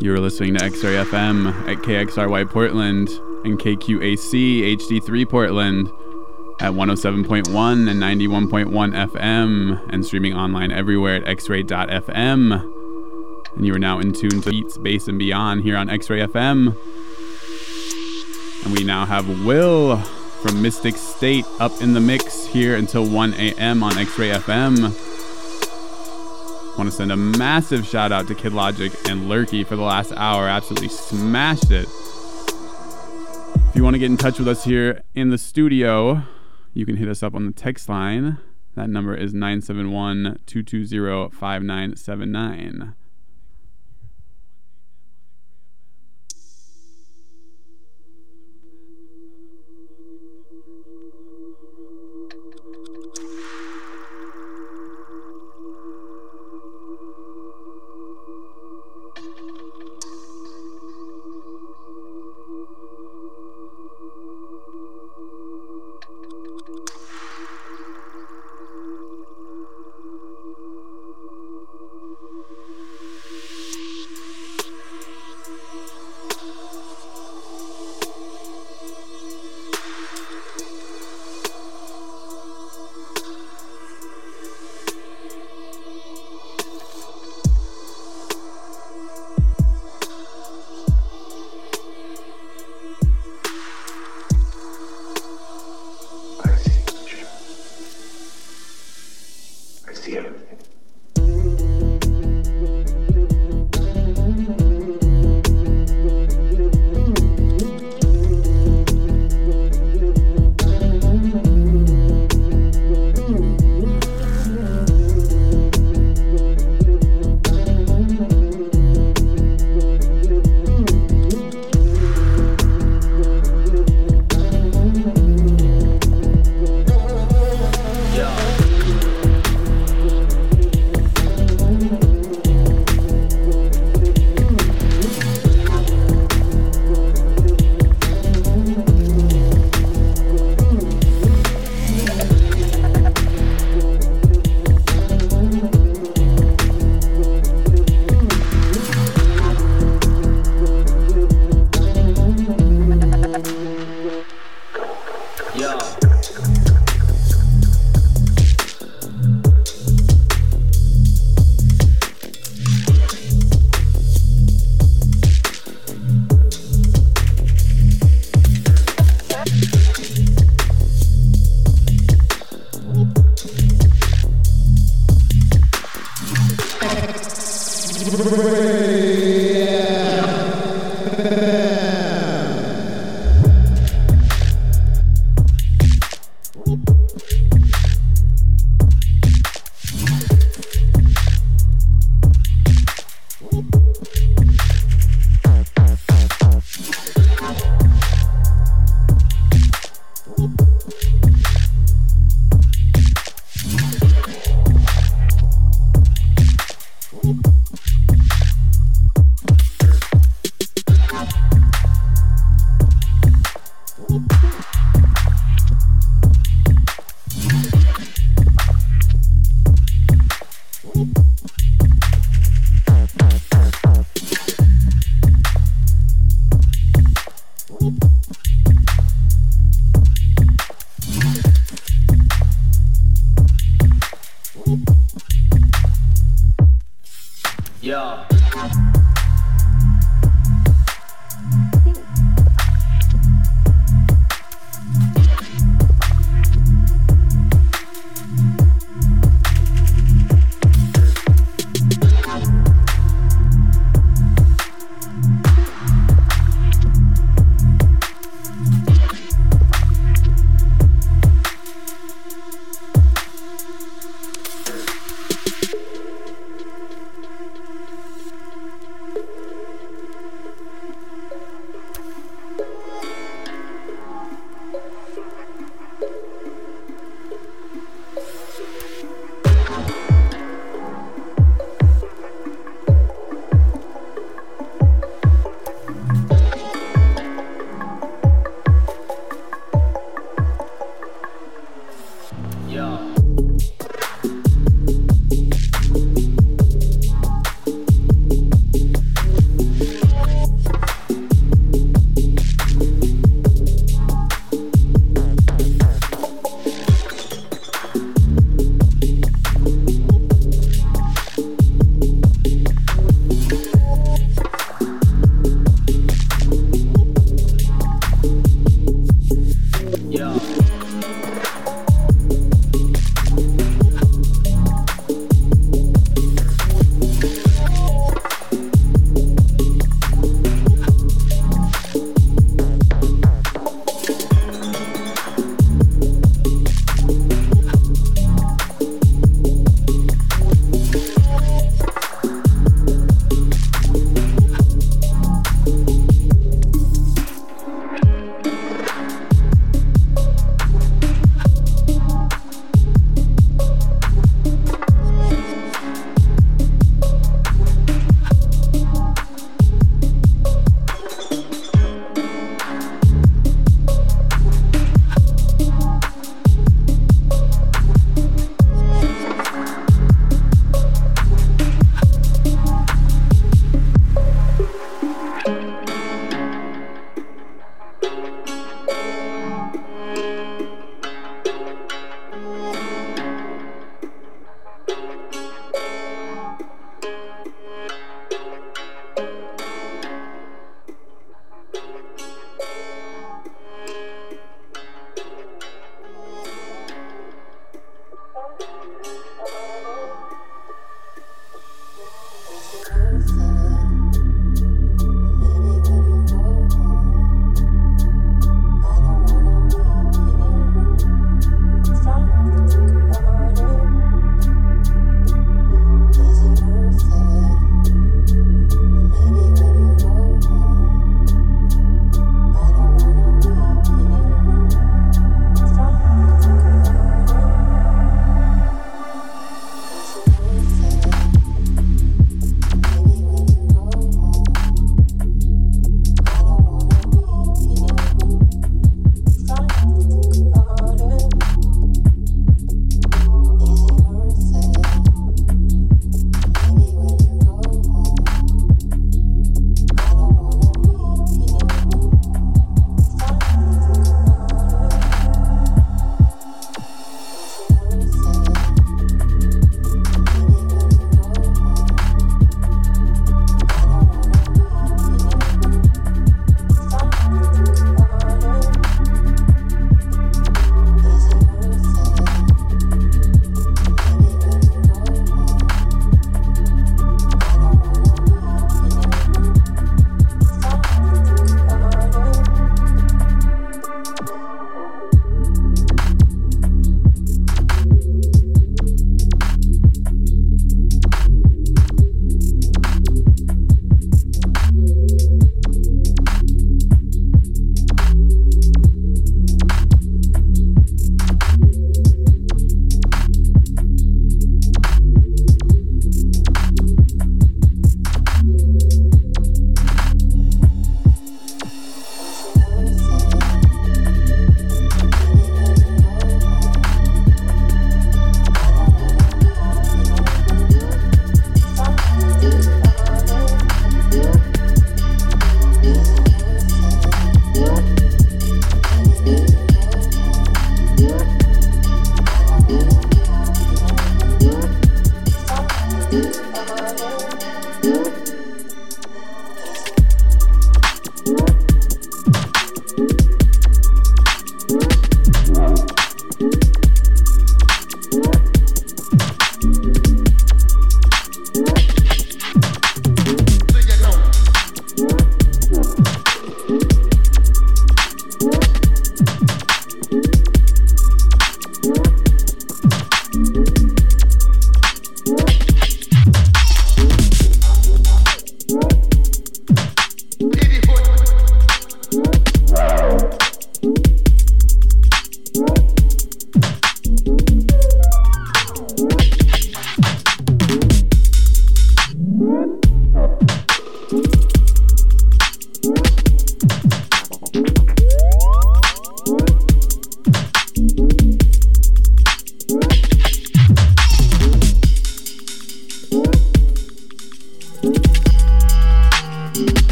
You are listening to X-Ray FM at KXRY Portland and KQAC HD3 Portland at 107.1 and 91.1 FM and streaming online everywhere at xray.fm. And you are now in tune to Beats, Bass, and Beyond here on X-Ray FM. And we now have Will from Mystic State up in the mix here until 1 a.m. on X-Ray FM. Want to send a massive shout out to Kid Logic and Lurky for the last hour. Absolutely smashed it. If you want to get in touch with us here in the studio, you can hit us up on the text line. That number is 971 220 5979.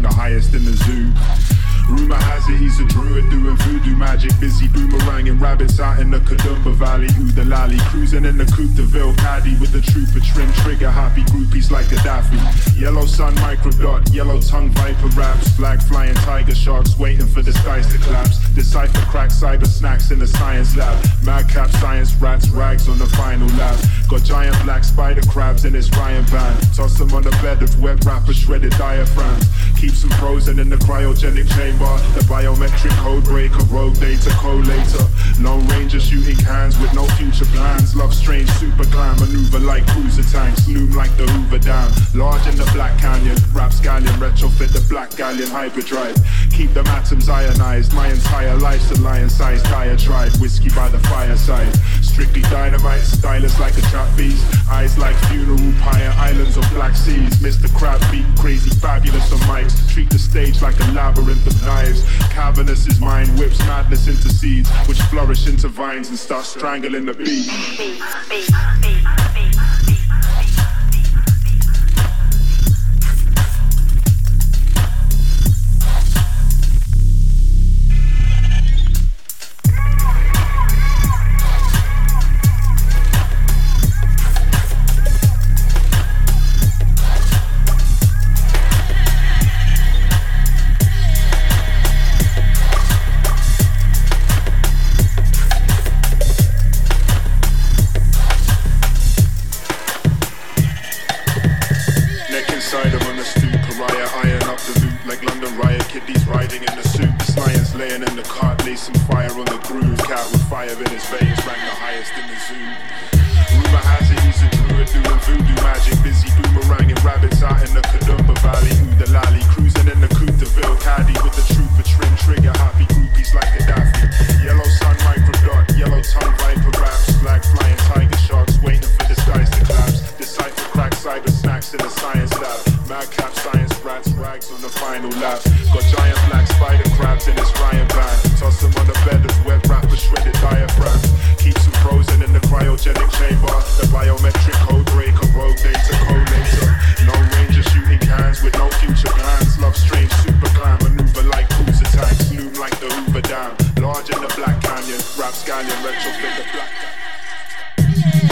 The highest in the zoo. Rumor has it he's a druid doing voodoo magic. Busy boomeranging rabbits out in the Kadumba Valley. Oodalali cruising in the Coupe de Ville caddy with the trooper trim trigger. Happy groupies like Gaddafi. Yellow sun micro dot, yellow tongue viper raps. Flag flying tiger sharks waiting for the skies to collapse. Decipher crack cyber snacks in the science lab. Madcap science rats rags on the final lap. Got giant black spider crabs in his frying pan. Toss them on the bed of wet wrapper shredded diaphragms. Keeps them frozen in the cryogenic chamber. The biometric code breaker, road data collator. Lone ranger shooting cans with no future plans. Love strange super clan maneuver like cruiser tanks. Loom like the Hoover Dam. Large in the Black Canyon. Rap scallion retrofit the Black Galleon hyperdrive. Keep them atoms ionized. My entire life's a lion-sized diatribe. Whiskey by the fireside. Strictly dynamite, stylus like a trap beast. Eyes like funeral pyre, islands of black seas. Mr. Crab beat crazy, fabulous on mics. Treat the stage like a labyrinth of knives. Cavernous is mind whips madness into seeds, which flourish into vines and start strangling the beat. Releasing fire on the groove, cat with fire in his veins, rang the highest in the zoo. Rumor has it he's a druid doing voodoo magic, busy boomeranging rabbits out in the Kadumba Valley, Oodalali, cruising in the Coupe de Ville, caddy with the trooper trim trigger, happy groupies like a Daffy. Yellow sun microdot, yellow tongue viper raps, black flying tiger sharks waiting for the skies to collapse. Decipher crack cyber snacks in the science lab, madcap strikes on the final lap. Got giant black spider crabs in his frying pan. Toss them on the bed of wet wrapper shredded diaphragm. Keeps them frozen in the cryogenic chamber. The biometric code breaker, rogue data, collator. No ranger shooting cans with no future plans. Love strange, super climb, maneuver like cruiser tanks. Loom like the Hoover Dam. Large in the Black Canyon. Rap scallion, retrofit the Black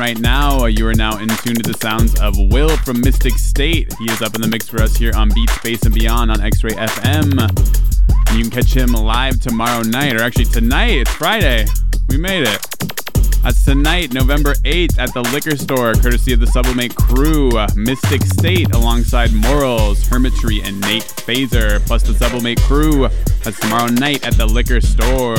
right now. Uh, you are now in tune to the sounds of Will from Mystic State. He is up in the mix for us here on Beats, Bass and Beyond on X Ray FM. You can catch him live tomorrow night, or actually tonight. It's Friday. We made it. That's tonight, November 8th, at the liquor store, courtesy of the Sublimate crew. Uh, Mystic State alongside Morals, Hermitry, and Nate Phaser, plus the Sublimate crew. That's tomorrow night at the liquor store.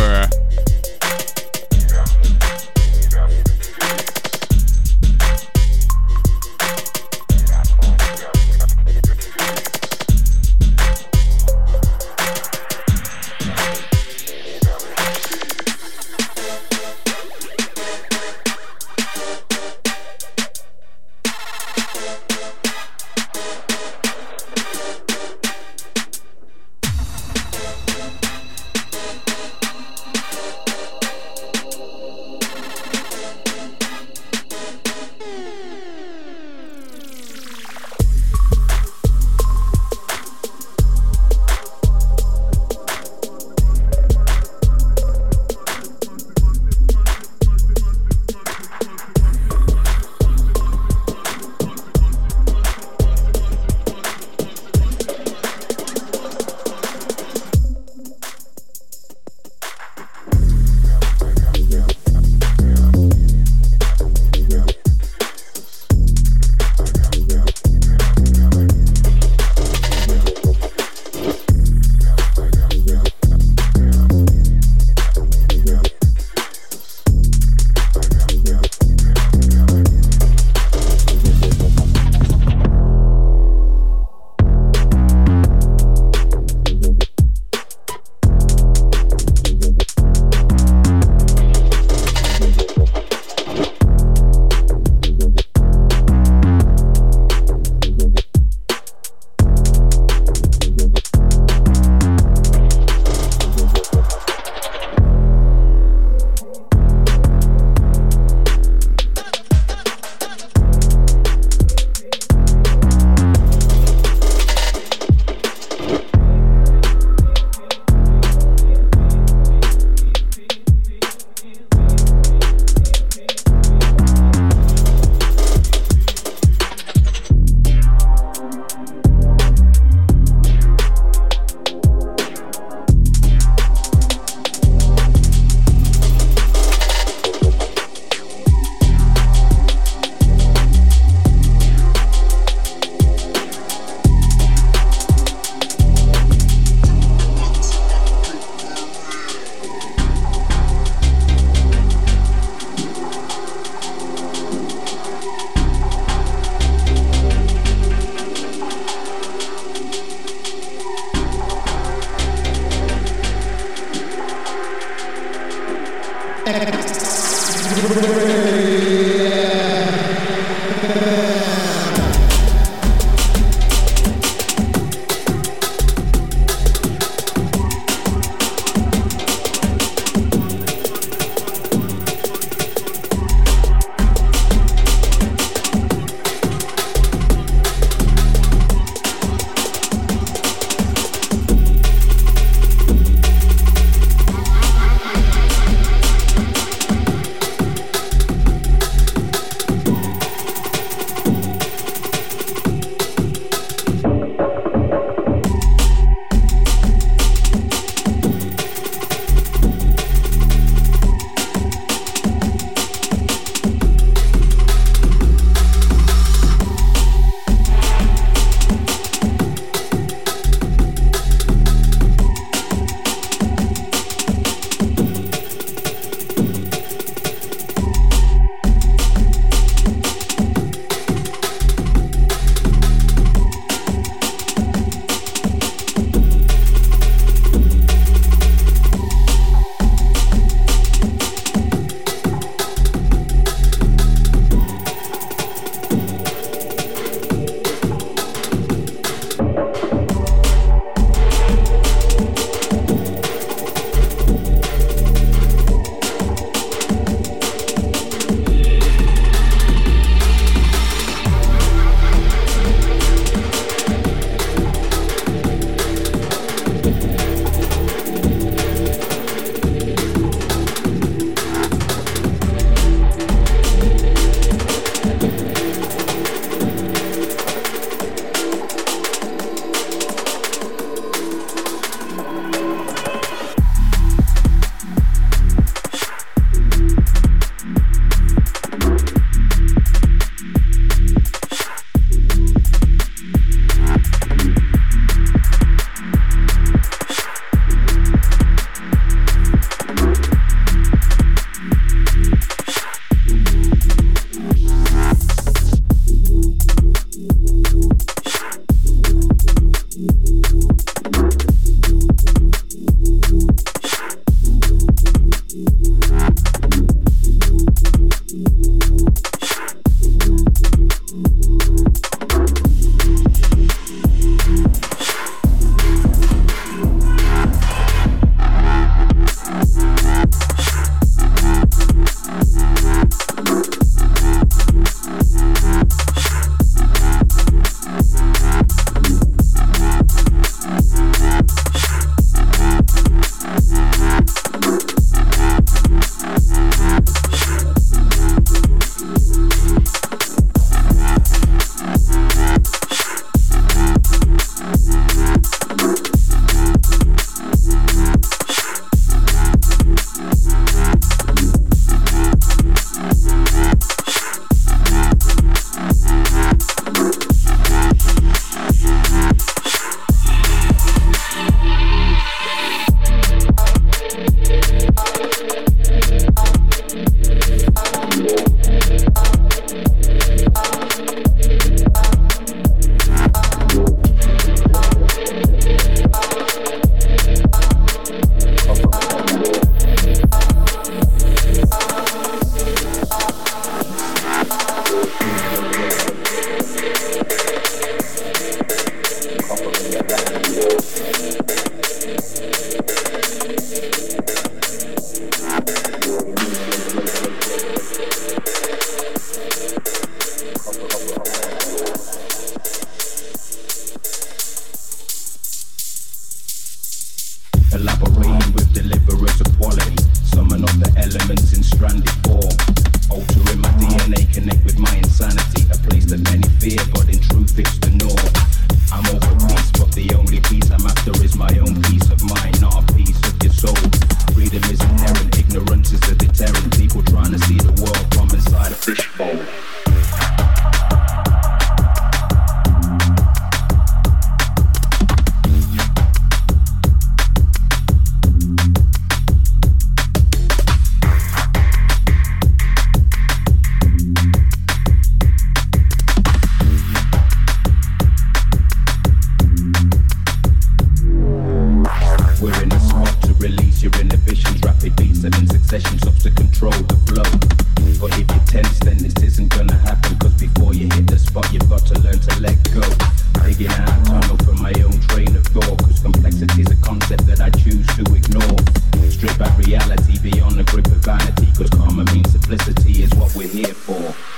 variety, cause karma means simplicity is what we're here for.